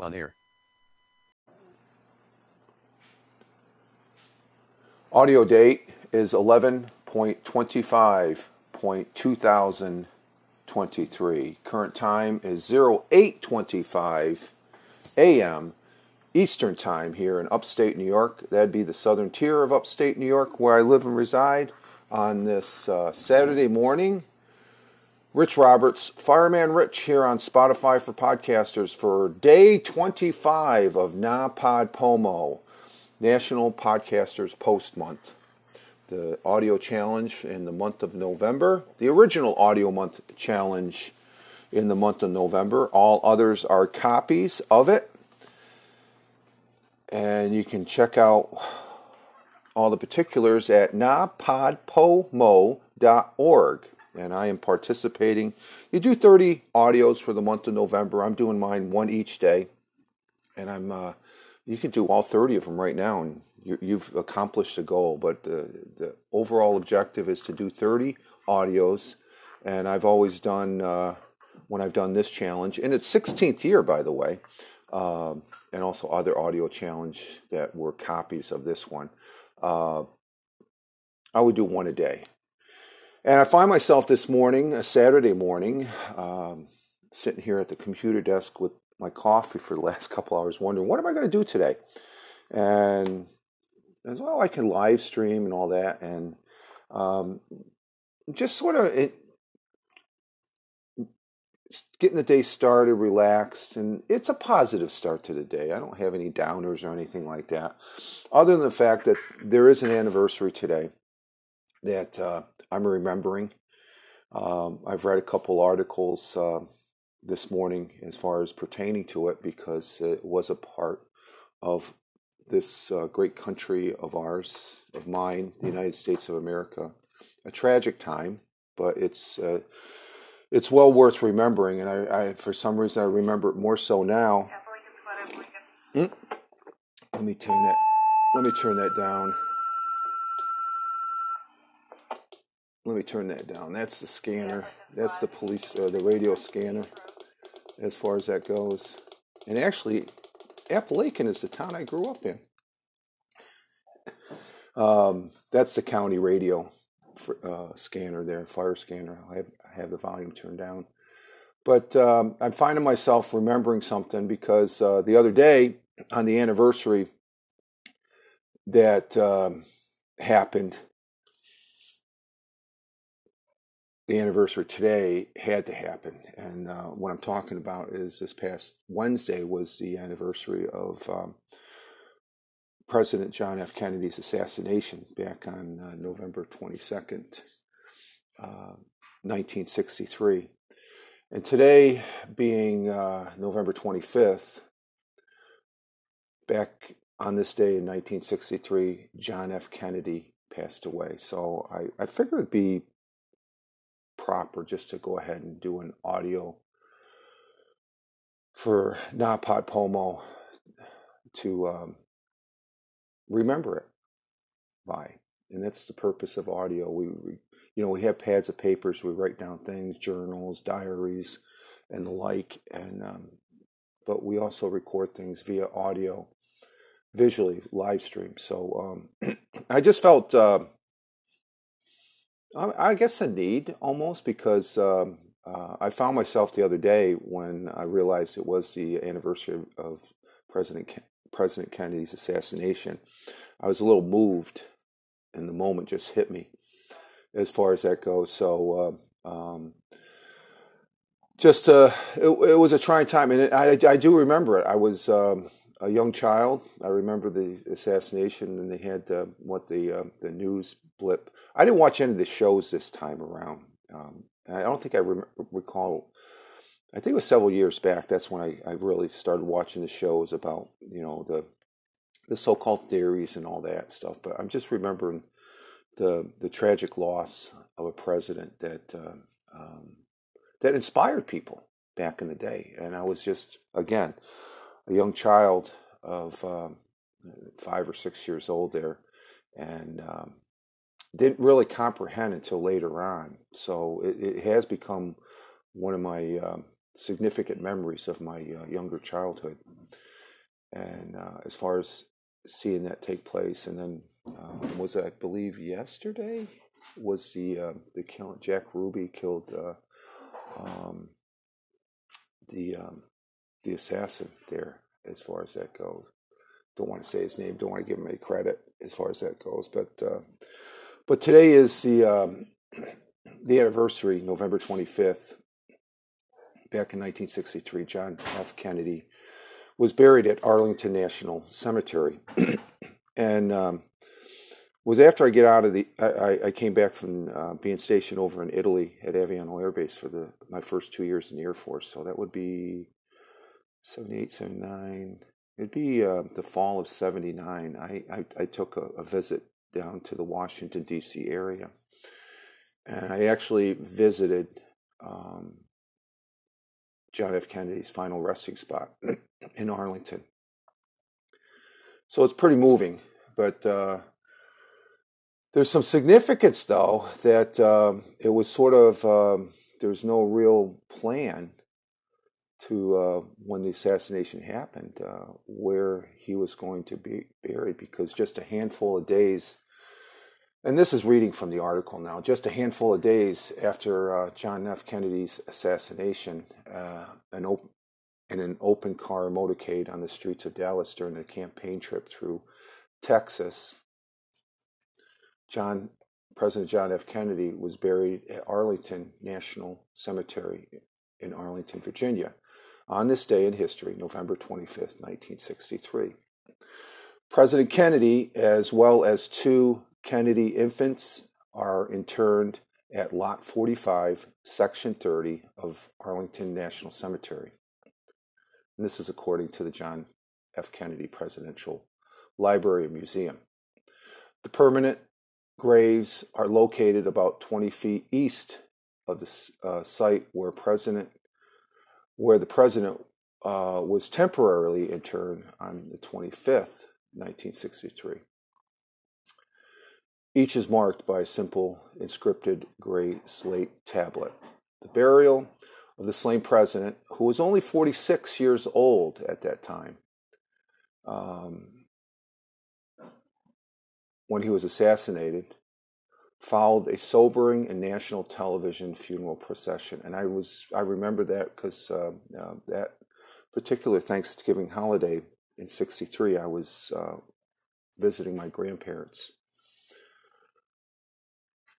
Now on air. Audio date is 11.25.2023. Current time is 0825 a.m. Eastern Time here in upstate New York. That'd be the southern tier of upstate New York where I live and reside on this uh, Saturday morning. Rich Roberts, Fireman Rich, here on Spotify for Podcasters for day 25 of NaPodPoMo, National Podcasters Post Month. The audio challenge in the month of November, the original audio month challenge in the month of November. All others are copies of it. And you can check out all the particulars at napodpomo.org. And I am participating. You do 30 audios for the month of November. I'm doing mine one each day. And I'm, uh, you can do all 30 of them right now, and you, have accomplished the goal. But the, the overall objective is to do 30 audios. And I've always done, uh, when I've done this challenge, and it's 16th year, by the way, um, and also other audio challenge that were copies of this one. Uh, I would do one a day. And I find myself this morning, a Saturday morning, um, sitting here at the computer desk with my coffee for the last couple hours, wondering what am I going to do today? And well, I can live stream and all that, and um, just sort of it, getting the day started, relaxed, and it's a positive start to the day. I don't have any downers or anything like that, other than the fact that there is an anniversary today that uh, I'm remembering. Um, I've read a couple articles uh, this morning as far as pertaining to it because it was a part of this uh, great country of ours, of mine, the United States of America. A tragic time, but it's uh, it's well worth remembering, and I, I, for some reason I remember it more so now. Mm. Let me turn that. Let me turn that down. Let me turn that down. That's the scanner. That's the police, uh, the radio scanner, as far as that goes. And actually, Apalachin is the town I grew up in. Um, that's the county radio for, uh, scanner there, fire scanner. I have, I have the volume turned down. But um, I'm finding myself remembering something because uh, the other day on the anniversary that um, happened, the anniversary today had to happen. And uh, what I'm talking about is this past Wednesday was the anniversary of um, President John F. Kennedy's assassination back on uh, November 22nd, uh, 1963. And today, being uh, November 25th, back on this day in 1963, John F. Kennedy passed away. So I, I figured it'd be proper just to go ahead and do an audio for NaPodPoMo to um, remember it by. And that's the purpose of audio. We, we, you know, we have pads of papers. We write down things, journals, diaries, and the like. And um, but we also record things via audio, visually, live stream. So um, I just felt, uh, I, I, guess, a need almost because um, uh, I found myself the other day when I realized it was the anniversary of President President Kennedy's assassination, I was a little moved, and the moment just hit me as far as that goes. So, uh, um, just uh, it, it, was a trying time, and it, I, I do remember it. I was um, a young child. I remember the assassination, and they had uh, what the uh, the news blip. I didn't watch any of the shows this time around. Um, I don't think I re- recall I think it was several years back. That's when I, I really started watching the shows about you know the the so-called theories and all that stuff. But I'm just remembering the the tragic loss of a president that uh, um, that inspired people back in the day. And I was just again a young child of um, five or six years old there, and um, didn't really comprehend until later on. So it, it has become one of my um, significant memories of my uh, younger childhood. And uh, as far as seeing that take place, and then um, was I believe yesterday was the uh, the Jack Ruby killed uh, um, the um, the assassin there. As far as that goes, don't want to say his name. Don't want to give him any credit as far as that goes. But uh, but today is the um, the anniversary, November twenty fifth. Back in 1963, John F. Kennedy was buried at Arlington National Cemetery, and um, was after I get out of the. I, I came back from uh, being stationed over in Italy at Aviano Air Base for the my first two years in the Air Force. So that would be 78, 79. It'd be uh, the fall of 79. I, I, I took a, a, visit down to the Washington, D.C. area. And I actually visited um, John F. Kennedy's final resting spot in Arlington. So it's pretty moving, but uh, there's some significance, though, that um, it was sort of um, there's no real plan to uh, when the assassination happened, uh, where he was going to be buried, because just a handful of days, and this is reading from the article now, just a handful of days after uh, John F. Kennedy's assassination, uh, an op- in an open car motorcade on the streets of Dallas during a campaign trip through Texas, John President John F. Kennedy was buried at Arlington National Cemetery in Arlington, Virginia on this day in history, November 25th, 1963. President Kennedy, as well as two Kennedy infants, are interned at Lot 45, Section 30 of Arlington National Cemetery. And this is according to the John F. Kennedy Presidential Library and Museum. The permanent graves are located about 20 feet east of the uh, site where President where the president uh, was temporarily interned on the 25th, 1963. Each is marked by a simple inscripted gray slate tablet. The burial of the slain president, who was only 46 years old at that time, um, when he was assassinated, followed a sobering and national television funeral procession. And I was I remember that because uh, uh, that particular Thanksgiving holiday in '63, I was uh, visiting my grandparents.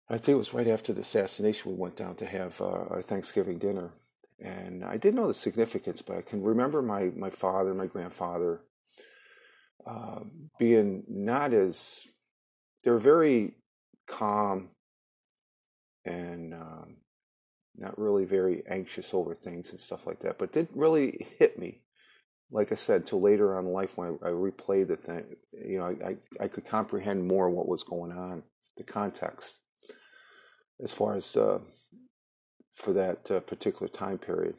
I think it was right after the assassination. We went down to have uh, our Thanksgiving dinner, and I didn't know the significance, but I can remember my my father, my grandfather, uh, being not as they're very calm and um, not really very anxious over things and stuff like that. But didn't really hit me, like I said, till later on in life when I, I replayed the thing. You know, I, I, I could comprehend more what was going on, the context, as far as uh, for that uh, particular time period.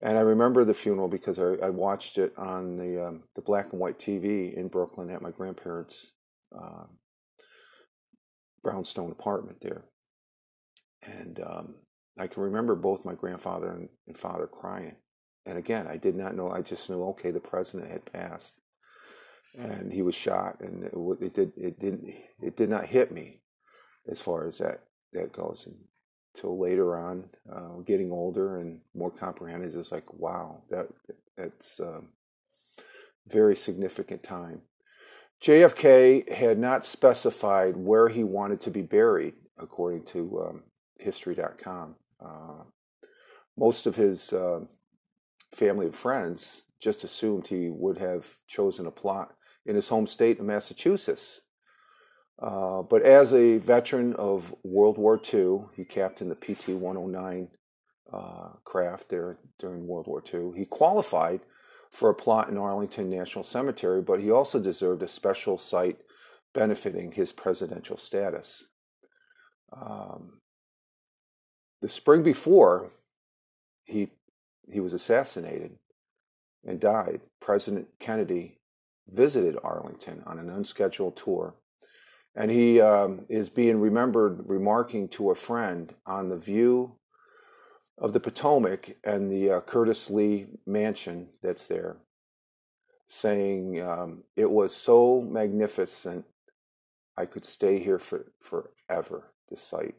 And I remember the funeral because I, I watched it on the um, the black and white TV in Brooklyn at my grandparents' uh, brownstone apartment there. And um, I can remember both my grandfather and, and, father crying. And again, I did not know. I just knew, okay, the president had passed, and he was shot, and it, it did it didn't it did not hit me as far as that that goes. Until later on, uh, getting older and more comprehended, it's like, wow, that that's um, very significant time. JFK had not specified where he wanted to be buried, according to um, History.com. Uh, most of his uh, family and friends just assumed he would have chosen a plot in his home state of Massachusetts. Uh, but as a veteran of World War II, he captained the PT 109 uh, craft there during World War II. He qualified for a plot in Arlington National Cemetery, but he also deserved a special site benefiting his presidential status. Um, the spring before he he was assassinated and died, President Kennedy visited Arlington on an unscheduled tour, and he um, is being remembered remarking to a friend on the view of the Potomac and the uh, Custis Lee mansion that's there, saying um, it was so magnificent, I could stay here for forever. The site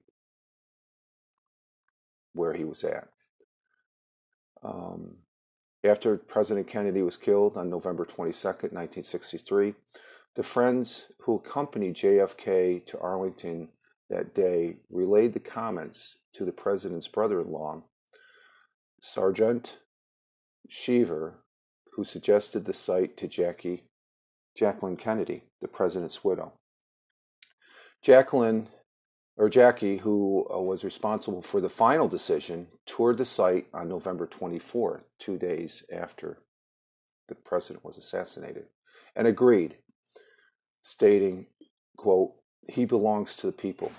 where he was at. Um, after President Kennedy was killed on November 22nd, 1963, the friends who accompanied JFK to Arlington that day relayed the comments to the president's brother in law, Sargent Shriver, who suggested the site to Jackie, Jacqueline Kennedy, the president's widow. Jacqueline, or Jackie, who uh, was responsible for the final decision, toured the site on November 24th, two days after the president was assassinated, and agreed, stating, quote, he belongs to the people.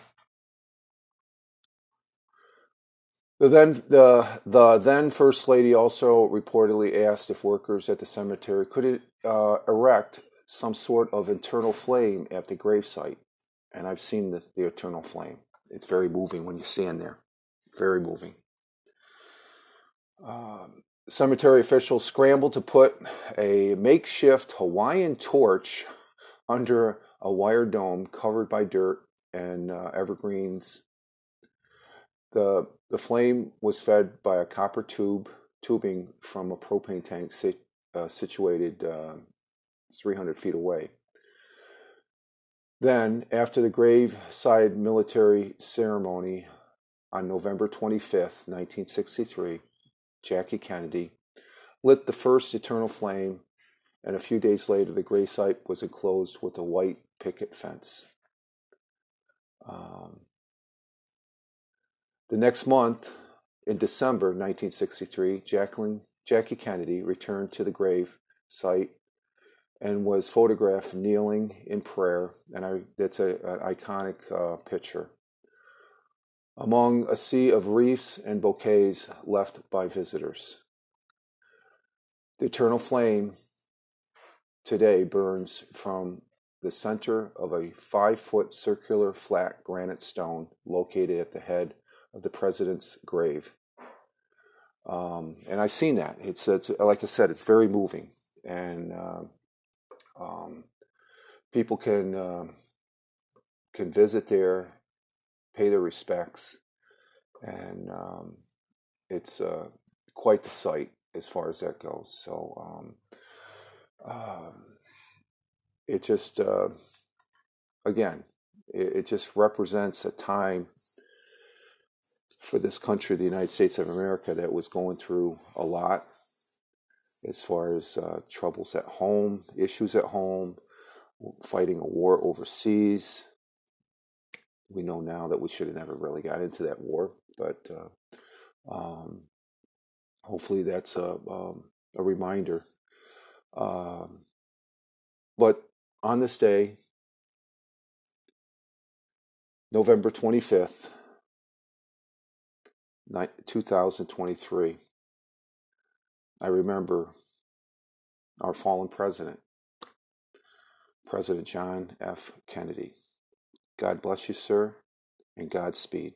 The then the the then first lady also reportedly asked if workers at the cemetery could uh, erect some sort of internal flame at the gravesite, and I've seen the, the eternal flame. It's very moving when you stand there, very moving. Um, cemetery officials scrambled to put a makeshift Hawaiian torch under a wire dome covered by dirt and uh, evergreens the, the flame was fed by a copper tube tubing from a propane tank sit, uh, situated uh, 300 feet away. Then, after the graveside military ceremony on November 25th, 1963, Jackie Kennedy lit the first eternal flame, and a few days later, the gravesite was enclosed with a white picket fence. Um, the next month, in December 1963, Jacqueline, Jackie Kennedy returned to the grave site and was photographed kneeling in prayer, and I, that's a, an iconic uh, picture. Among a sea of wreaths and bouquets left by visitors. The eternal flame today burns from the center of a five foot circular flat granite stone located at the head of the president's grave. Um, and I've seen that. It's, it's, like I said, it's very moving, and uh, um, people can uh, can visit there, pay their respects, and um, it's uh, quite the sight as far as that goes. So um, um, it just uh, again, it, it just represents a time for this country, the United States of America, that was going through a lot as far as uh, troubles at home, issues at home, fighting a war overseas. We know now that we should have never really got into that war, but uh, um, hopefully that's a, um, a reminder. Um, but on this day, November 25th, 2023, I remember our fallen president, President John F. Kennedy. God bless you, sir, and Godspeed.